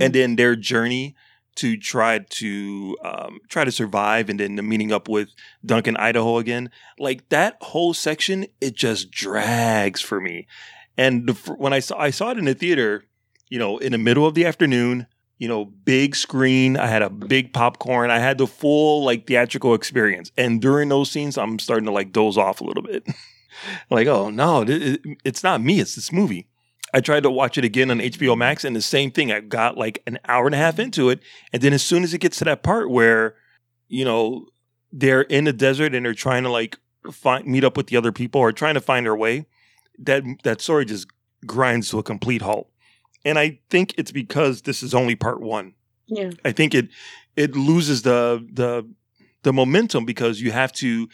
and then their journey to try to um, try to survive, and then the meeting up with Duncan, Idaho again. Like that whole section, it just drags for me. And the, when I saw I saw it in the theater, you know, in the middle of the afternoon, you know, big screen. I had a big popcorn. I had the full like theatrical experience. And during those scenes, I'm starting to like doze off a little bit. like, oh no, it's not me. It's this movie. I tried to watch it again on HBO Max, and the same thing. I got like an hour and a half into it, and then as soon as it gets to that part where, you know, they're in the desert and they're trying to like find meet up with the other people or trying to find their way, that that story just grinds to a complete halt. And I think it's because this is only part one. Yeah. I think it it loses the the the momentum because you have to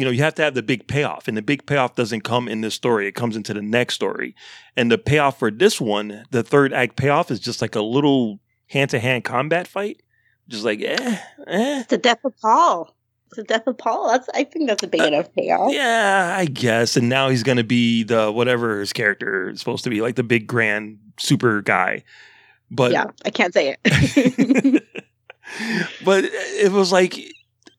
you know you have to have the big payoff and the big payoff doesn't come in this story it comes into the next story and the payoff for this one the third act payoff is just like a little hand-to-hand combat fight just like eh, eh. the death of Paul. It's the death of Paul. That's I think that's a big enough payoff. yeah i guess and now he's gonna be the whatever his character is supposed to be like the big grand super guy but yeah, I can't say it. but it was like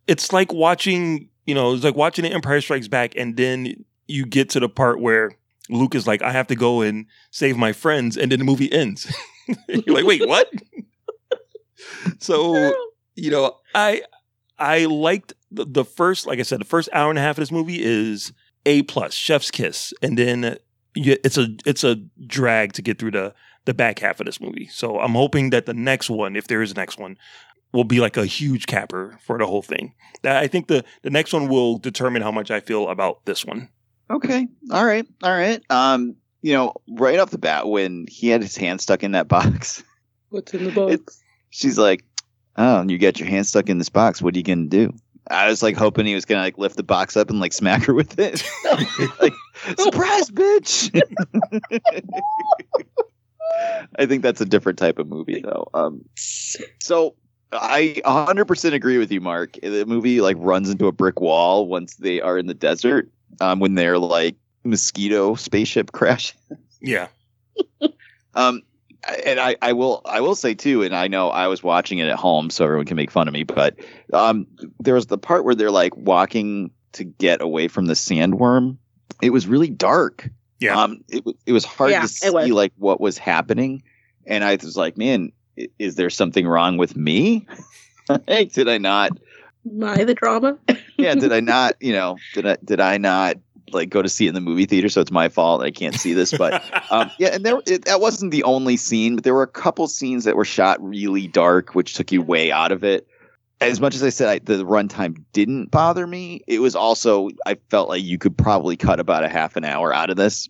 it's like watching you know it's like watching the empire strikes back and then you get to the part where luke is like i have to go and save my friends and then the movie ends. You're like wait what? So you know i i liked the, the first like i said the first hour and a half of this movie is a plus chef's kiss and then you, it's a it's a drag to get through the the back half of this movie. So i'm hoping that the next one if there is a next one will be like a huge capper for the whole thing i think the the next one will determine how much i feel about this one Okay. All right. All right. Um, you know, right off the bat, when he had his hand stuck in that box, What's in the box? she's like, "Oh, you got your hand stuck in this box. What are you gonna do?" I was like hoping he was gonna like lift the box up and like smack her with it. like, surprise, bitch. I think that's a different type of movie, though. Um, so I 100% agree with you, Mark. The movie like runs into a brick wall once they are in the desert. um, when their like mosquito spaceship crash. Yeah. Um, and I, I will I will say too, and I know I was watching it at home, so everyone can make fun of me, but um, there was the part where they're like walking to get away from the sandworm. It was really dark. Yeah. Um, it wa- it was hard Yeah, to see like what was happening, and I was like, man, i- is there something wrong with me? like, did I not? My the drama. Yeah, did I not? You know, did I did I not like go to see it in the movie theater? So it's my fault. I can't see this, but um, yeah, and there it, that wasn't the only scene, but there were a couple scenes that were shot really dark, which took you way out of it. As much as I said I, the runtime didn't bother me, it was also I felt like you could probably cut about a half an hour out of this.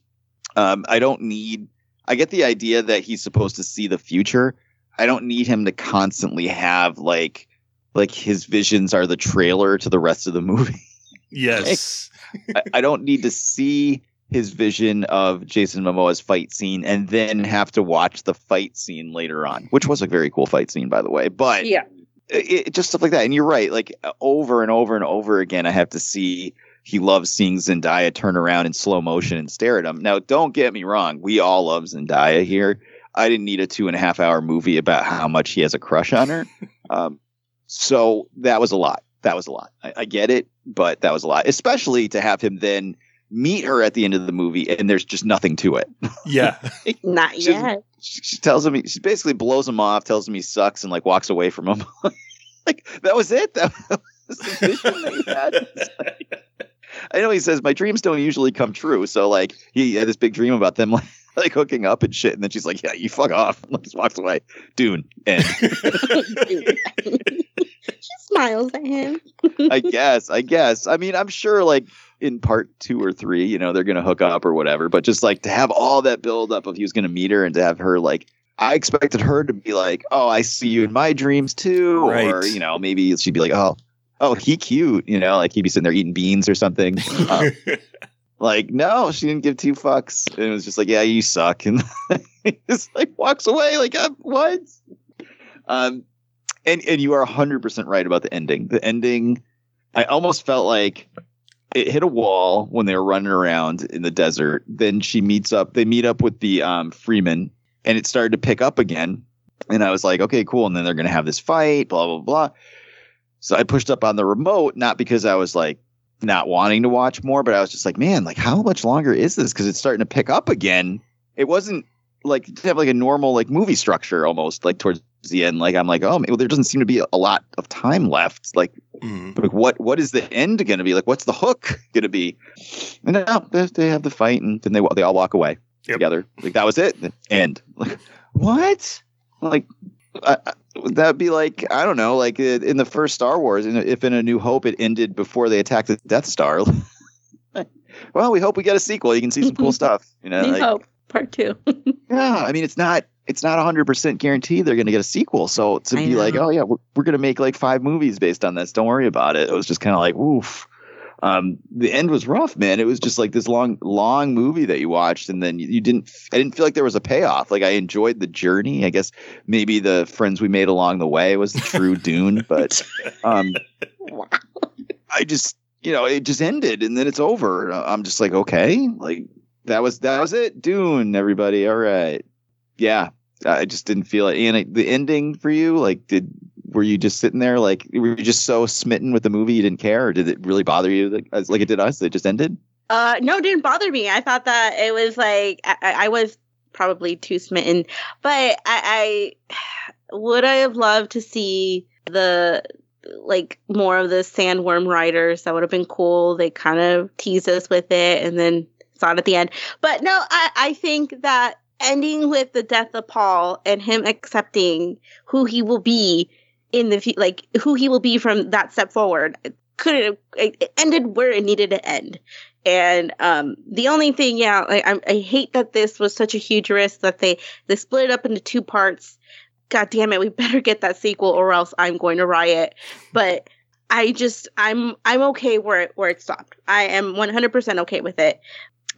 Um, I don't need. I get the idea that he's supposed to see the future. I don't need him to constantly have like like his visions are the trailer to the rest of the movie. Yes. I, I don't need to see his vision of Jason Momoa's fight scene and then have to watch the fight scene later on, which was a very cool fight scene, by the way. But yeah. it, it- just stuff like that. And you're right. Like over and over and over again, I have to see he loves seeing Zendaya turn around in slow motion and stare at him. Now, don't get me wrong. We all love Zendaya here. I didn't need a two and a half hour movie about how much he has a crush on her. um, so that was a lot. That was a lot. I, I get it, but that was a lot, especially to have him then meet her at the end of the movie and there's just nothing to it. Yeah. Not She's- yet. she, she tells him he, she basically blows him off, tells him he sucks, and like walks away from him. like that was it. That was the vision that he had. Like- I know he says my dreams don't usually come true, so like he had this big dream about them like, like hooking up and shit, and then she's like, "Yeah, you fuck off," and just walks away. Dune, and she smiles at him. I guess, I guess. I mean, I'm sure like in part two or three, you know, they're gonna hook up or whatever. But just like to have all that build up of he was gonna meet her and to have her like I expected her to be like, Oh, I see you in my dreams too. Or, you know, maybe she'd be like, Oh, oh, he cute, you know, like he'd be sitting there eating beans or something. Um, like, no, she didn't give two fucks. And it was just like, Yeah, you suck. And he just like walks away, like, uh, what? Um and and you are 100% right about the ending. The ending I almost felt like it hit a wall when they were running around in the desert. Then she meets up. They meet up with the um, Fremen, and it started to pick up again. And I was like, okay, cool. And then they're going to have this fight, blah blah blah. So I pushed up on the remote, not because I was like not wanting to watch more, but I was just like, man, like how much longer is this? Because it's starting to pick up again. It wasn't like didn't have like a normal like movie structure almost like towards the end. Like I'm like, oh, well, there doesn't seem to be a lot of time left. Like Mhm. like what what is the end going to be like what's the hook going to be and now they, they have the fight and then they they all walk away Yep. together like that was it end like what like I, that'd be like i don't know like uh, in the first star wars in- if in a new hope it ended before they attacked the death star well we hope we get a sequel you can see some cool stuff you know New like, Hope Part Two. yeah, I mean, it's not it's not hundred percent guaranteed they're going to get a sequel. So to I be like, oh yeah, we're, we're going to make like five movies based on this. Don't worry about it. It was just kind of like, oof. Um, the end was rough, man. It was just like this long, long movie that you watched, and then you, you didn't. I didn't feel like there was a payoff. Like I enjoyed the journey. I guess maybe the friends we made along the way was the true Dune, but um, I just, you know, it just ended, and then it's over. I'm just like, okay, like that was that was it. Dune, everybody. All right. Yeah. I just didn't feel it. And the ending for you, like, did were you just sitting there, like, were you just so smitten with the movie you didn't care, or did it really bother you, like, like it did us? It just ended. Uh, no, didn't bother me. I thought that it was like I, I was probably too smitten, but I, I would I have loved to see the like more of the sandworm riders. That would have been cool. They kind of teased us with it, and then saw it at the end. But no, I I think that ending with the death of Paul and him accepting who he will be in the like who he will be from that step forward could have it ended where it needed to end. And um, the only thing, yeah, I, I, I hate that this was such a huge risk that they they split it up into two parts. God damn it, we better get that sequel or else I'm going to riot. But I just I'm I'm okay where it where it stopped. I am 100% okay with it.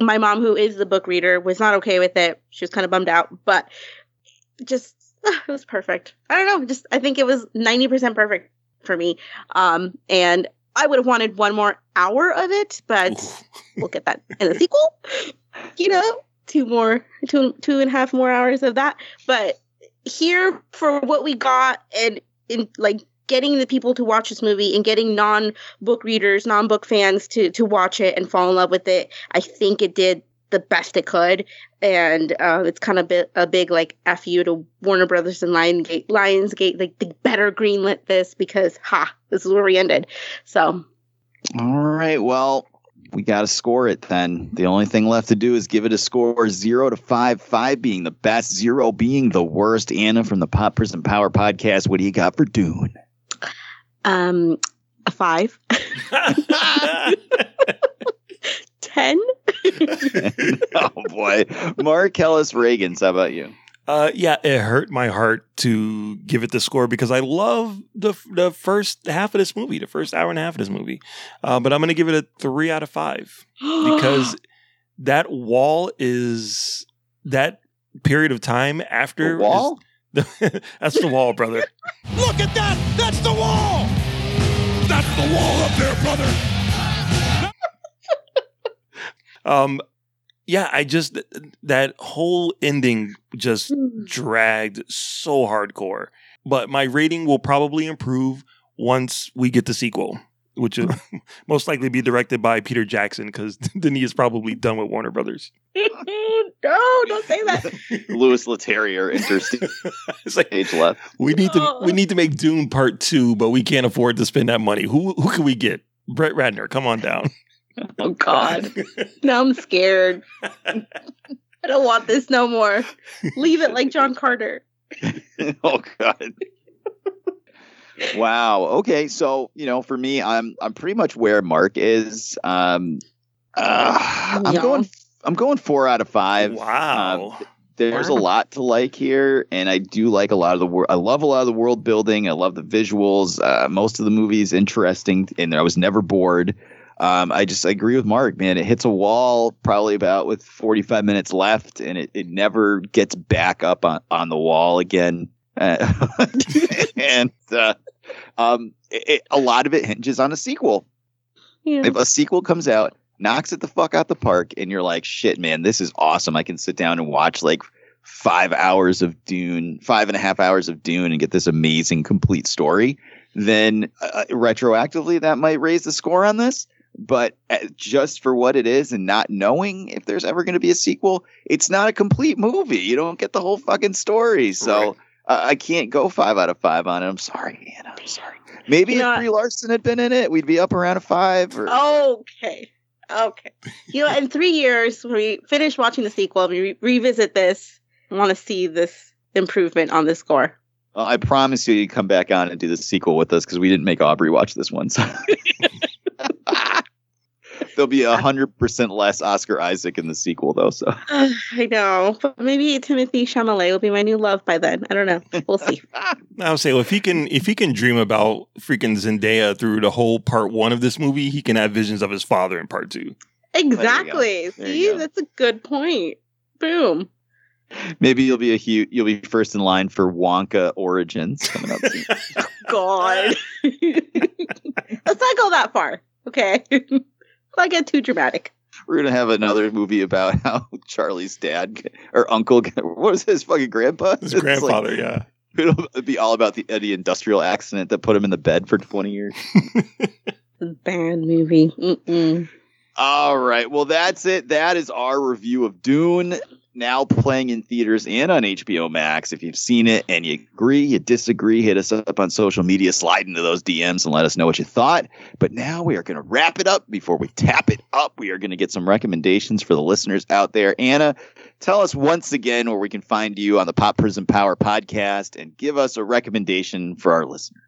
My mom, who is the book reader, was not okay with it. She was kind of bummed out, but just it was perfect. I don't know, just I think it was 90% perfect for me. Um, and I would have wanted one more hour of it, but we'll get that in the sequel. You know, two more, two two and a half more hours of that. But here, for what we got, and in like getting the people to watch this movie and getting non book readers, non book fans to to watch it and fall in love with it, I think it did the best it could, and uh, it's kind of bit, a big like f you to Warner Brothers and Lionsgate. Lionsgate, like they better greenlit this because ha, this is where we ended. So, All right. Well, we got to score it then. The only thing left to do is give it a score zero to five, five being the best, zero being the worst. Anna from the Pop Prism Power podcast, what do you got for Dune? um, a five, ten. oh boy, Marcellus Reagan's. How about you? Uh, yeah, it hurt my heart to give it the score because I love the the first half of this movie, the first hour and a half of this movie. Uh, but I'm going to give it a three out of five because that wall is that period of time after The wall? is- that's the wall, brother. Look at that! That's the wall! That's the wall up there, brother! Um, yeah, I just that whole ending just dragged so hardcore. But my rating will probably improve once we get the sequel, which will most likely be directed by Peter Jackson because Denis is probably done with Warner Brothers. no, don't say that. Louis Leterrier enters stage left. We need to we need to make Dune Part Two, but we can't afford to spend that money. Who who can we get? Brett Ratner, come on down. Oh God. now I'm scared. I don't want this no more. Leave it like John Carter. oh God. wow. Okay. So you know, for me, I'm I'm pretty much where Mark is. Um, uh, I'm Yeah. going. I'm going four out of five. Wow. Um, there's a lot to like here, and I do like a lot of the world. I love a lot of the world building. I love the visuals. Uh, most of the movie is interesting, and I was never bored. Um, I just I agree with Mark, man. It hits a wall probably about with 45 minutes left, and it, it never gets back up on, on the wall again. Uh, and uh, um, it, it- a lot of it hinges on a sequel. If a sequel comes out, knocks it the fuck out the park, and you're like, shit, man, this is awesome. I can sit down and watch like five hours of Dune, five and a half hours of Dune, and get this amazing complete story. Then uh, retroactively, that might raise the score on this. But uh, just for what it is, and not knowing if there's ever going to be a sequel, it's not a complete movie. You don't get the whole fucking story. So uh, I can't go five out of five on it. I'm sorry, Anna. I'm sorry. Maybe You if what? Brie Larson had been in it, we'd be up around a five. Or, Okay. Okay. You know, in three years, when we finish watching the sequel, we re- revisit this. I want to see this improvement on the score. Well, I promise you, you come back on and do the sequel with us because we didn't make Aubrey watch this one. So. There'll be a hundred percent less Oscar Isaac in the sequel, though. So I know, but maybe Timothée Chalamet will be my new love by then. I don't know. We'll see. I would say well, if he can if he can dream about freaking Zendaya through the whole part one of this movie, he can have visions of his father in part two. exactly. See, that's a good point. Boom. maybe you'll be a huge, you'll be first in line for Wonka Origins coming up. God. Let's not go that far. Okay. Let's not get too dramatic. We're gonna have another movie about how Charlie's dad or uncle, what was his fucking grandpa? His It's like- grandfather, yeah. It'll be all about the, Eddie industrial accident that put him in the bed for 20 years. Bad movie. Mm-mm. All right. Well, that's it. That is our review of Dune, now playing in theaters and on HBO Max. If you've seen it and you agree, you disagree, hit us up on social media, slide into those DMs and let us know what you thought. But now we are going to wrap it up. Before we tap it up, we are going to get some recommendations for the listeners out there. Anna, tell us once again where we can find you on the Pop Prism Power podcast and give us a recommendation for our listeners.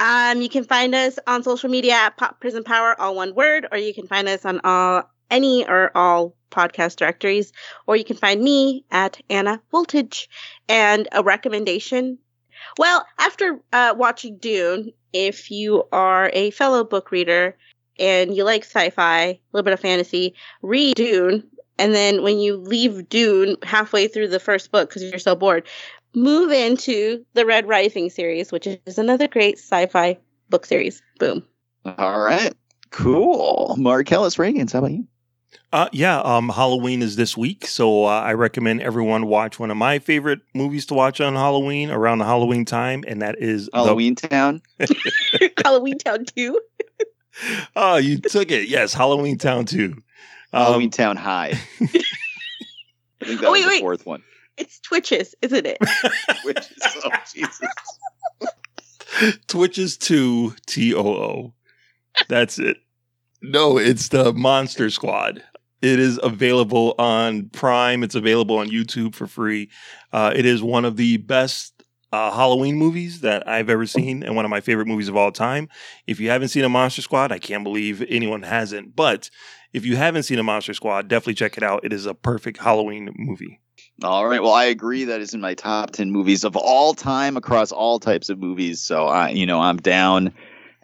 Um, you can find us on social media at Pop Prism Power, all one word, or you can find us on all any or all podcast directories, or you can find me at Anna Voltage. And a recommendation. Well, after uh, watching Dune, if you are a fellow book reader and you like sci-fi, a little bit of fantasy, read Dune. And then when you leave Dune halfway through the first book because you're so bored, move into the Red Rising series, which is another great sci-fi book series. Boom. All right. Cool. Marcellus Reagans, how about you? Uh, yeah, um, Halloween is this week, so uh, I recommend everyone watch one of my favorite movies to watch on Halloween around the Halloween time, and that is Halloween Town. Halloween Town 2. oh, you took it. Yes, Halloween Town 2. Halloween Um, Town High. I think that Oh, was wait, the wait. fourth one. It's Twitches, isn't it? Which is, oh, Jesus. Twitches 2 T O O. That's it. No, it's the Monster Squad. It is available on Prime. It's available on YouTube for free. Uh, it is one of the best uh, Halloween movies that I've ever seen and one of my favorite movies of all time. If you haven't seen a Monster Squad, I can't believe anyone hasn't. But if you haven't seen a Monster Squad, definitely check it out. It is a perfect Halloween movie. All right. Well, I agree. That is in my top 10 movies of all time across all types of movies. So, I, you know, I'm down.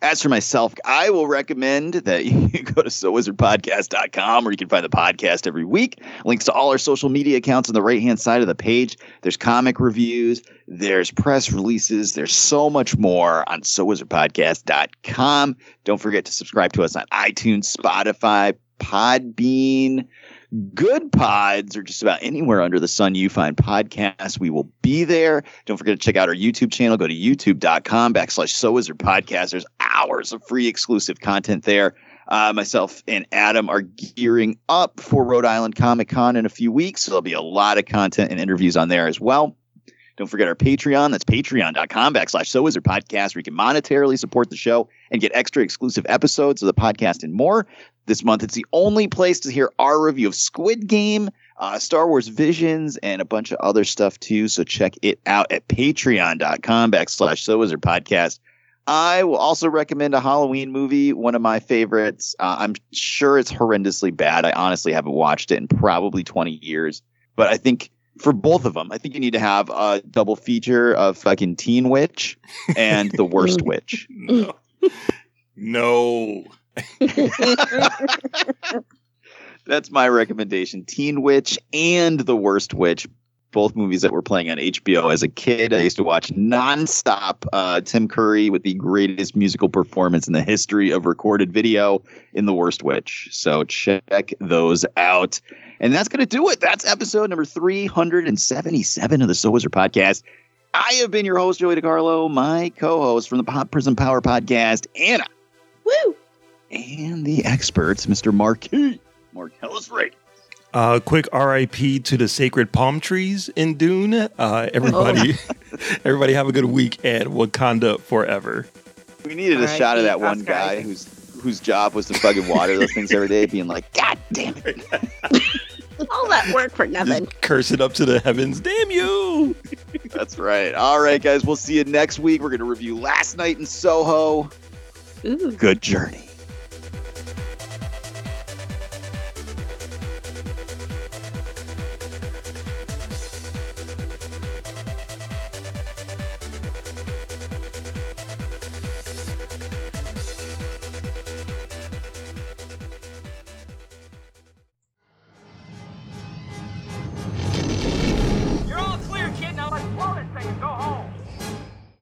As for myself, I will recommend that you go to sowizardpodcast.com where you can find the podcast every week. Links to all our social media accounts on the right hand side of the page. There's comic reviews, there's press releases, there's so much more on sowizardpodcast.com. Don't forget to subscribe to us on iTunes, Spotify, Podbean, Good Pods, or just about anywhere under the sun you find podcasts. We will be there. Don't forget to check out our YouTube channel. Go to youtube.com backslash So is Wizard Podcast. There's hours of free exclusive content there. Uh, myself and Adam are gearing up for Rhode Island Comic Con in a few weeks. So there'll be a lot of content and interviews on there as well. Don't forget our Patreon. That's patreon.com backslash So Wizard Podcast, where you can monetarily support the show and get extra exclusive episodes of the podcast and more. This month, it's the only place to hear our review of Squid Game, uh, Star Wars Visions, and a bunch of other stuff too. So check it out at patreon.com backslash So Wizard Podcast. I will also recommend a Halloween movie, one of my favorites. Uh, I'm sure it's horrendously bad. I honestly haven't watched it in probably 20 years, but I think for both of them, I think you need to have a double feature of fucking Teen Witch and The Worst Witch. No. no. That's my recommendation. Teen Witch and The Worst Witch, both movies that were playing on HBO as a kid. I used to watch nonstop uh, Tim Curry with the greatest musical performance in the history of recorded video in The Worst Witch. So check those out. And that's going to do it. That's episode number 377 of the So Wizard podcast. I have been your host, Joey DiCarlo, my co host from the Pop Prism Power podcast, Anna. Woo! And the experts, Mr. Marquis. Marcellus Ray. Uh, quick RIP to the sacred palm trees in Dune. Uh, everybody, everybody have a good week and Wakanda forever. We needed a All right, shot of that Pete, one guy whose whose job was to fucking water those things every day, being like, God damn it. All that work for nothing. Just curse it up to the heavens. Damn you! That's right. All right, guys. We'll see you next week. We're going to review Last Night in Soho. Ooh. Good journey.